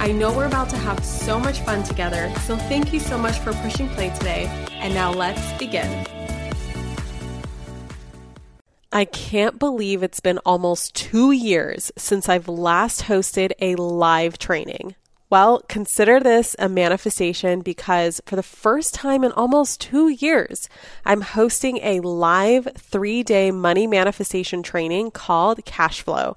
I know we're about to have so much fun together, so thank you so much for pushing play today. And now let's begin. I can't believe it's been almost two years since I've last hosted a live training. Well, consider this a manifestation because for the first time in almost two years, I'm hosting a live three day money manifestation training called Cash Flow.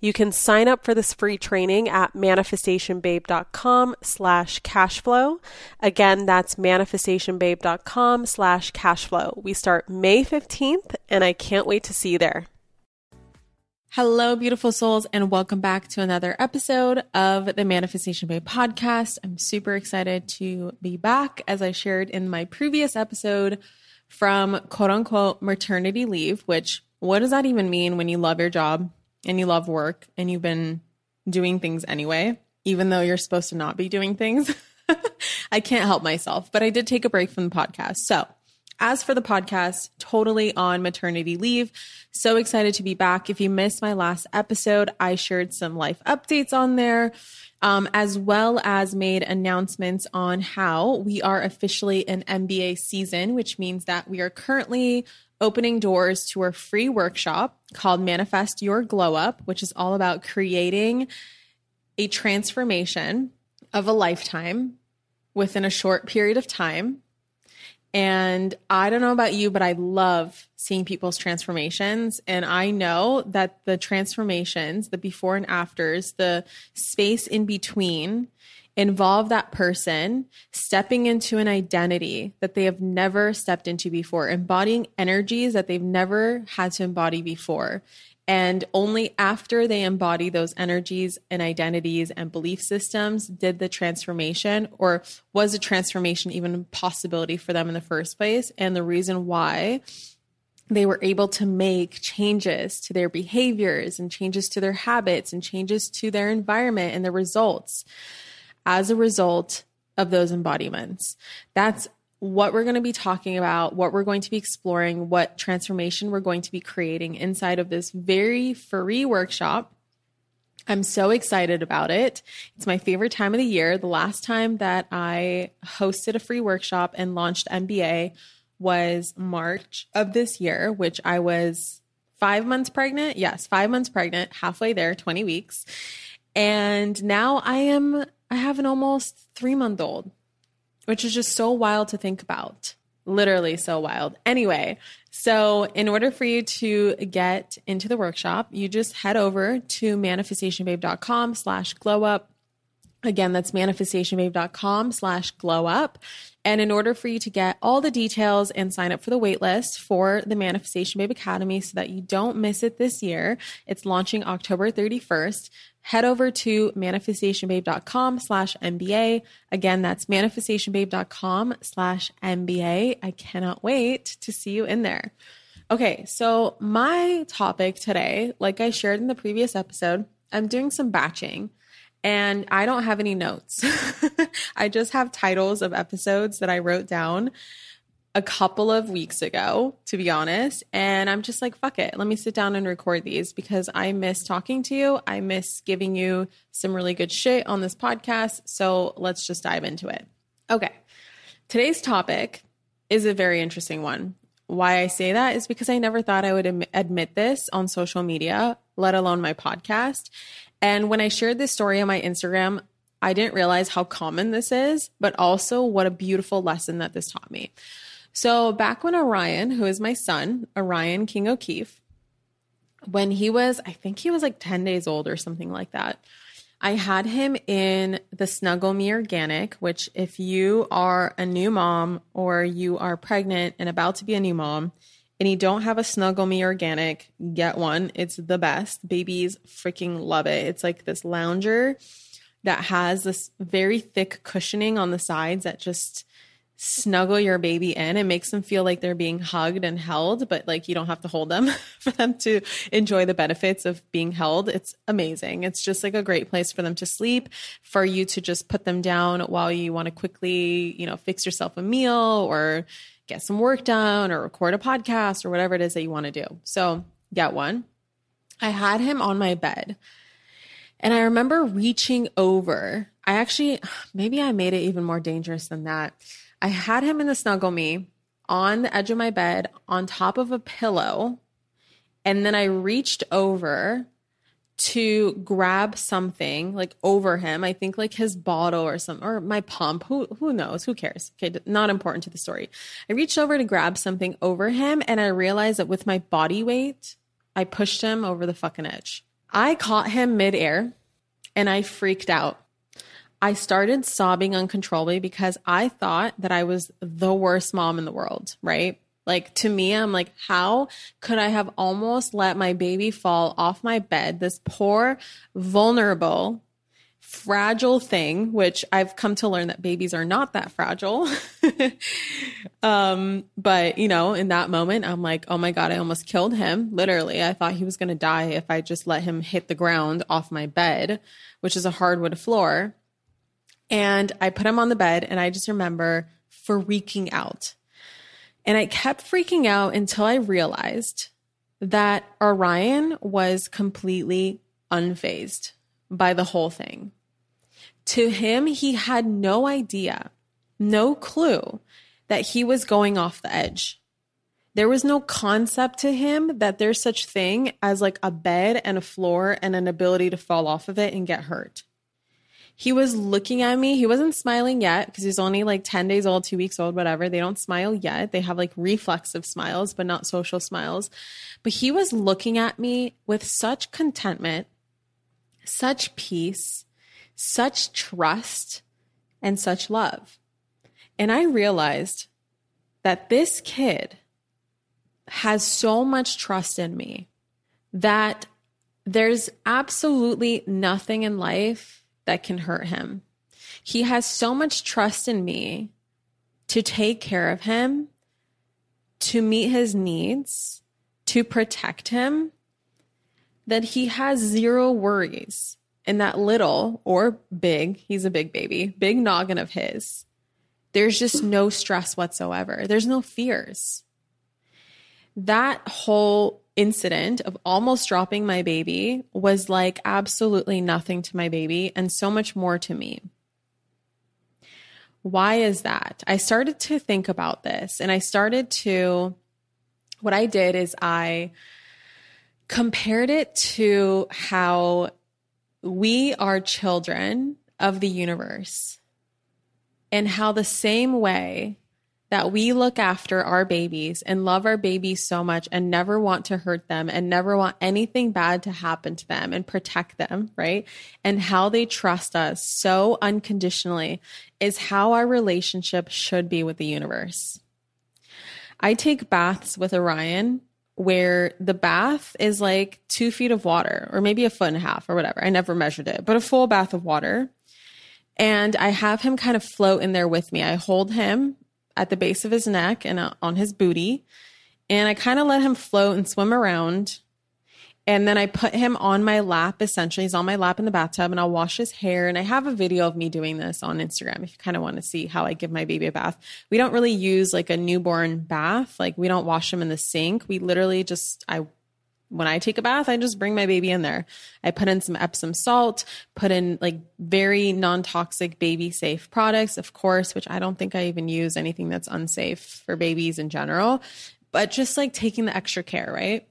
You can sign up for this free training at manifestationbabe.com slash cashflow. Again, that's manifestationbabe.com slash cashflow. We start May 15th, and I can't wait to see you there. Hello, beautiful souls, and welcome back to another episode of the Manifestation Babe podcast. I'm super excited to be back, as I shared in my previous episode from quote unquote maternity leave, which what does that even mean when you love your job and you love work and you've been doing things anyway, even though you're supposed to not be doing things. I can't help myself, but I did take a break from the podcast. So, as for the podcast, totally on maternity leave. So excited to be back. If you missed my last episode, I shared some life updates on there, um, as well as made announcements on how we are officially in MBA season, which means that we are currently opening doors to our free workshop called Manifest Your Glow Up, which is all about creating a transformation of a lifetime within a short period of time. And I don't know about you, but I love seeing people's transformations. And I know that the transformations, the before and afters, the space in between involve that person stepping into an identity that they have never stepped into before, embodying energies that they've never had to embody before. And only after they embody those energies and identities and belief systems did the transformation, or was a transformation even a possibility for them in the first place. And the reason why they were able to make changes to their behaviors and changes to their habits and changes to their environment and the results as a result of those embodiments. That's what we're going to be talking about, what we're going to be exploring, what transformation we're going to be creating inside of this very free workshop. I'm so excited about it. It's my favorite time of the year. The last time that I hosted a free workshop and launched MBA was March of this year, which I was five months pregnant. Yes, five months pregnant, halfway there, 20 weeks. And now I am I have an almost three month old, which is just so wild to think about. Literally so wild. Anyway, so in order for you to get into the workshop, you just head over to manifestationbabe.com slash glow up. Again, that's manifestationbabe.com slash glow up. And in order for you to get all the details and sign up for the waitlist for the Manifestation Babe Academy so that you don't miss it this year, it's launching October 31st head over to manifestationbabe.com slash MBA. Again, that's manifestationbabe.com slash MBA. I cannot wait to see you in there. Okay, so my topic today, like I shared in the previous episode, I'm doing some batching and I don't have any notes. I just have titles of episodes that I wrote down a couple of weeks ago, to be honest. And I'm just like, fuck it. Let me sit down and record these because I miss talking to you. I miss giving you some really good shit on this podcast. So let's just dive into it. Okay. Today's topic is a very interesting one. Why I say that is because I never thought I would admit this on social media, let alone my podcast. And when I shared this story on my Instagram, I didn't realize how common this is, but also what a beautiful lesson that this taught me. So, back when Orion, who is my son, Orion King O'Keefe, when he was, I think he was like 10 days old or something like that, I had him in the Snuggle Me Organic, which, if you are a new mom or you are pregnant and about to be a new mom and you don't have a Snuggle Me Organic, get one. It's the best. Babies freaking love it. It's like this lounger that has this very thick cushioning on the sides that just snuggle your baby in. It makes them feel like they're being hugged and held, but like you don't have to hold them for them to enjoy the benefits of being held. It's amazing. It's just like a great place for them to sleep, for you to just put them down while you want to quickly, you know, fix yourself a meal or get some work done or record a podcast or whatever it is that you want to do. So get one. I had him on my bed. And I remember reaching over. I actually, maybe I made it even more dangerous than that. I had him in the snuggle me on the edge of my bed on top of a pillow. And then I reached over to grab something like over him. I think like his bottle or some or my pump. Who who knows? Who cares? Okay, not important to the story. I reached over to grab something over him and I realized that with my body weight, I pushed him over the fucking edge. I caught him midair and I freaked out. I started sobbing uncontrollably because I thought that I was the worst mom in the world, right? Like to me, I'm like, how could I have almost let my baby fall off my bed? This poor, vulnerable, fragile thing, which I've come to learn that babies are not that fragile. um, but you know, in that moment, I'm like, oh my God, I almost killed him. Literally, I thought he was going to die if I just let him hit the ground off my bed, which is a hardwood floor. And I put him on the bed and I just remember freaking out. And I kept freaking out until I realized that Orion was completely unfazed by the whole thing. To him, he had no idea, no clue that he was going off the edge. There was no concept to him that there's such thing as like a bed and a floor and an ability to fall off of it and get hurt he was looking at me. He wasn't smiling yet because he's only like 10 days old, two weeks old, whatever. They don't smile yet. They have like reflexive smiles, but not social smiles. But he was looking at me with such contentment, such peace, such trust, and such love. And I realized that this kid has so much trust in me that there's absolutely nothing in life that can hurt him. He has so much trust in me to take care of him, to meet his needs, to protect him, that he has zero worries in that little or big, he's a big baby, big noggin of his. There's just no stress whatsoever. There's no fears. That whole incident of almost dropping my baby was like absolutely nothing to my baby and so much more to me. Why is that? I started to think about this and I started to, what I did is I compared it to how we are children of the universe and how the same way that we look after our babies and love our babies so much and never want to hurt them and never want anything bad to happen to them and protect them, right? And how they trust us so unconditionally is how our relationship should be with the universe. I take baths with Orion where the bath is like two feet of water or maybe a foot and a half or whatever. I never measured it, but a full bath of water. And I have him kind of float in there with me. I hold him at the base of his neck and uh, on his booty. And I kind of let him float and swim around. And then I put him on my lap, essentially. He's on my lap in the bathtub, and I'll wash his hair. And I have a video of me doing this on Instagram if you kind of want to see how I give my baby a bath. We don't really use like a newborn bath, like, we don't wash him in the sink. We literally just, I when I take a bath, I just bring my baby in there. I put in some Epsom salt, put in like very non toxic baby safe products, of course, which I don't think I even use anything that's unsafe for babies in general, but just like taking the extra care, right?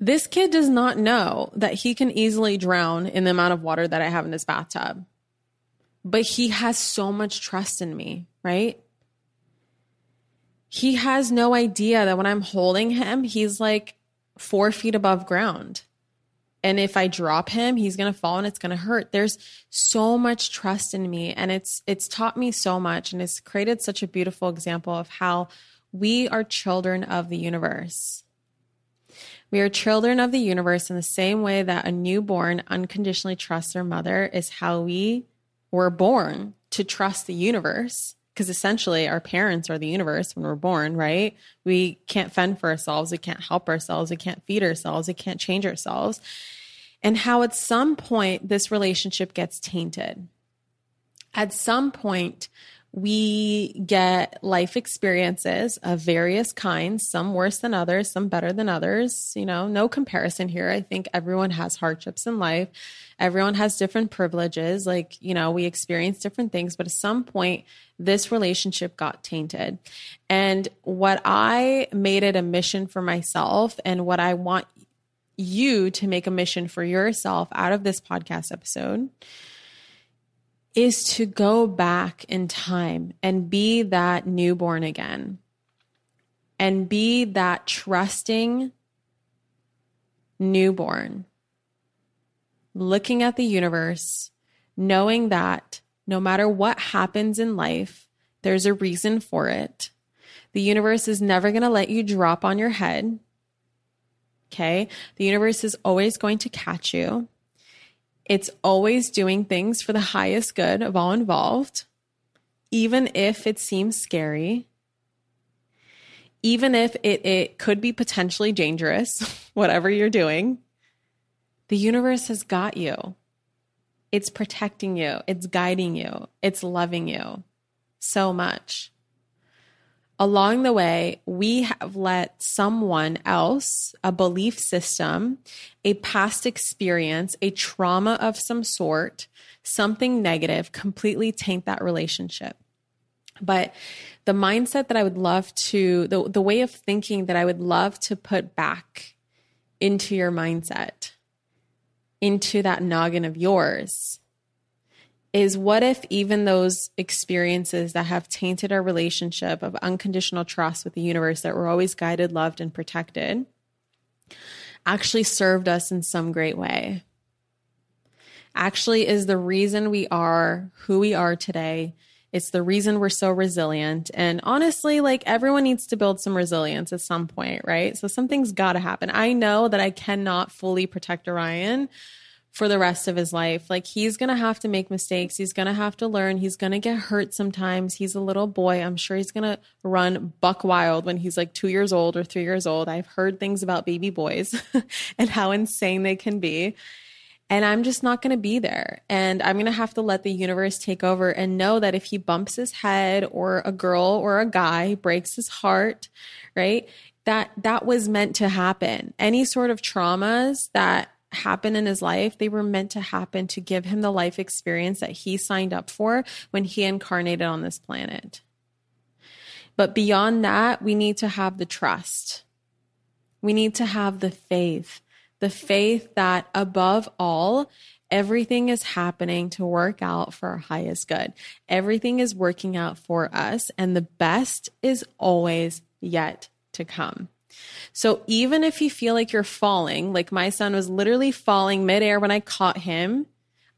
This kid does not know that he can easily drown in the amount of water that I have in this bathtub, but he has so much trust in me, right? He has no idea that when I'm holding him, he's like, four feet above ground. And if I drop him, he's going to fall and it's going to hurt. There's so much trust in me and it's it's taught me so much and it's created such a beautiful example of how we are children of the universe. We are children of the universe in the same way that a newborn unconditionally trusts their mother is how we were born to trust the universe because essentially our parents are the universe when we're born, right? We can't fend for ourselves. We can't help ourselves. We can't feed ourselves. We can't change ourselves. And how at some point this relationship gets tainted. At some point, we get life experiences of various kinds, some worse than others, some better than others. You know, no comparison here. I think everyone has hardships in life. Everyone has different privileges. Like, you know, we experience different things, but at some point, this relationship got tainted. And what I made it a mission for myself and what I want you to make a mission for yourself out of this podcast episode is to go back in time and be that newborn again and be that trusting newborn, looking at the universe, knowing that no matter what happens in life, there's a reason for it. The universe is never going to let you drop on your head. Okay. The universe is always going to catch you. It's always doing things for the highest good of all involved, even if it seems scary, even if it, it could be potentially dangerous, whatever you're doing. The universe has got you. It's protecting you, it's guiding you, it's loving you so much along the way, we have let someone else, a belief system, a past experience, a trauma of some sort, something negative completely taint that relationship. But the mindset that I would love to, the, the way of thinking that I would love to put back into your mindset, into that noggin of yours, is what if even those experiences that have tainted our relationship of unconditional trust with the universe that we're always guided, loved, and protected actually served us in some great way? Actually, is the reason we are who we are today. It's the reason we're so resilient. And honestly, like everyone needs to build some resilience at some point, right? So something's got to happen. I know that I cannot fully protect Orion for the rest of his life. Like he's going to have to make mistakes. He's going to have to learn. He's going to get hurt sometimes. He's a little boy. I'm sure he's going to run buck wild when he's like two years old or three years old. I've heard things about baby boys and how insane they can be. And I'm just not going to be there. And I'm going to have to let the universe take over and know that if he bumps his head or a girl or a guy breaks his heart, right? That that was meant to happen. Any sort of traumas that happen in his life, they were meant to happen to give him the life experience that he signed up for when he incarnated on this planet. But beyond that, we need to have the trust. We need to have the faith, the faith that above all, everything is happening to work out for our highest good. Everything is working out for us, and the best is always yet to come. So even if you feel like you're falling, like my son was literally falling midair when I caught him,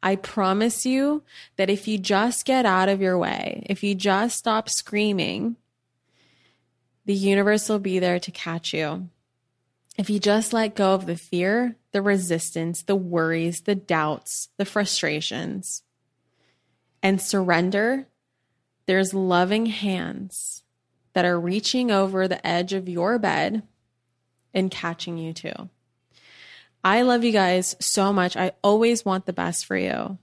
I promise you that if you just get out of your way, if you just stop screaming, the universe will be there to catch you. If you just let go of the fear, the resistance, the worries, the doubts, the frustrations, and surrender, there's loving hands that are reaching over the edge of your bed and catching you too. I love you guys so much. I always want the best for you.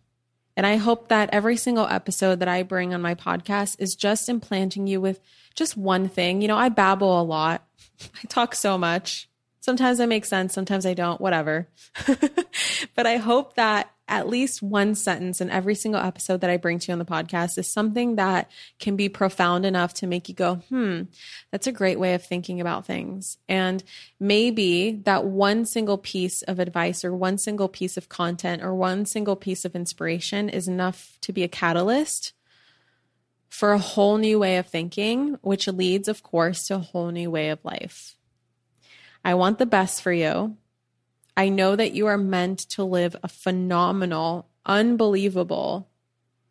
And I hope that every single episode that I bring on my podcast is just implanting you with just one thing. You know, I babble a lot, I talk so much. Sometimes I make sense, sometimes I don't, whatever. but I hope that at least one sentence in every single episode that I bring to you on the podcast is something that can be profound enough to make you go, hmm, that's a great way of thinking about things. And maybe that one single piece of advice or one single piece of content or one single piece of inspiration is enough to be a catalyst for a whole new way of thinking, which leads, of course, to a whole new way of life. I want the best for you. I know that you are meant to live a phenomenal, unbelievable,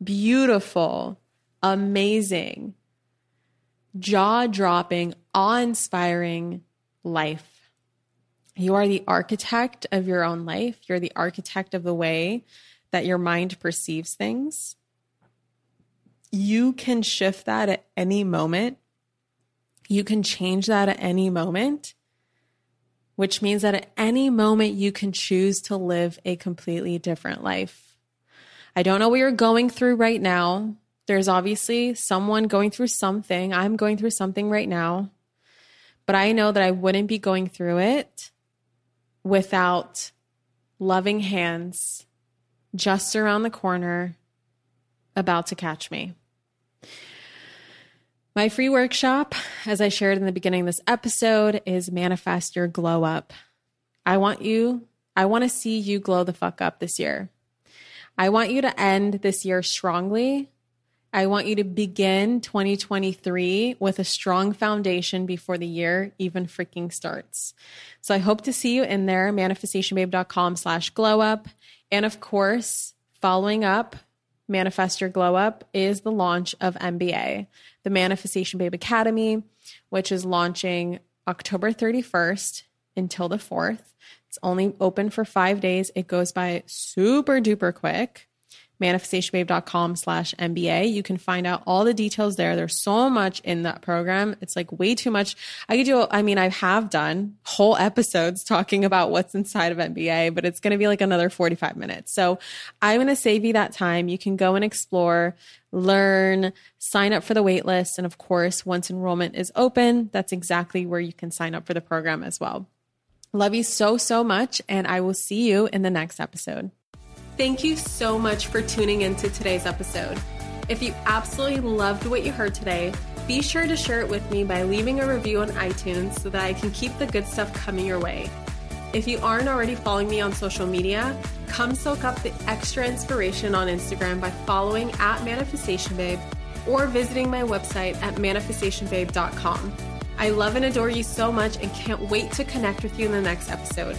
beautiful, amazing, jaw dropping, awe inspiring life. You are the architect of your own life. You're the architect of the way that your mind perceives things. You can shift that at any moment. You can change that at any moment which means that at any moment you can choose to live a completely different life. I don't know what you're going through right now. There's obviously someone going through something. I'm going through something right now. But I know that I wouldn't be going through it without loving hands just around the corner about to catch me. My free workshop, as I shared in the beginning of this episode, is Manifest Your Glow Up. I want you, I want to see you glow the fuck up this year. I want you to end this year strongly. I want you to begin 2023 with a strong foundation before the year even freaking starts. So I hope to see you in there, manifestationbabe.com slash glow up. And of course, following up Manifest Your Glow Up is the launch of MBA, the Manifestation Babe Academy, which is launching October 31st until the 4th. It's only open for five days. It goes by super duper quick manifestationbabe.com slash MBA. You can find out all the details there. There's so much in that program. It's like way too much. I could do, I mean, I have done whole episodes talking about what's inside of MBA, but it's going to be like another 45 minutes. So I'm going to save you that time. You can go and explore, learn, sign up for the waitlist. And of course, once enrollment is open, that's exactly where you can sign up for the program as well. Love you so, so much. And I will see you in the next episode. Thank you so much for tuning into today's episode. If you absolutely loved what you heard today, be sure to share it with me by leaving a review on iTunes so that I can keep the good stuff coming your way. If you aren't already following me on social media, come soak up the extra inspiration on Instagram by following at Manifestation Babe or visiting my website at manifestationbabe.com. I love and adore you so much and can't wait to connect with you in the next episode.